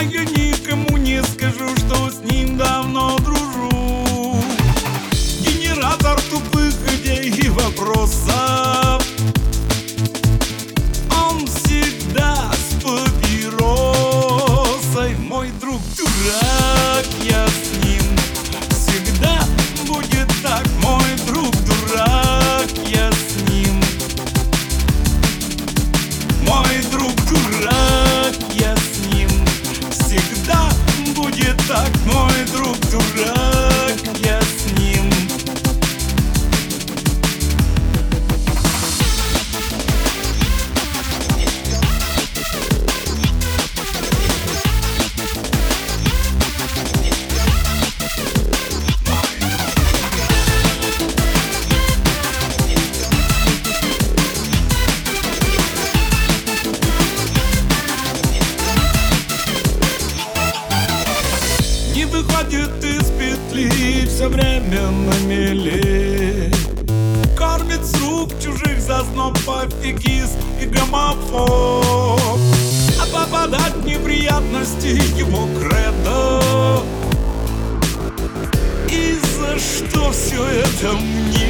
А я никому не скажу, что с ним давно дружу. Генератор тупых идей и вопросов. Он всегда с папиросой Мой друг дурак, Не выходит из петли все время на мели. Кормит с рук чужих зазноб пофигист и гомофоб. А попадать в неприятности его кредо. И за что все это мне?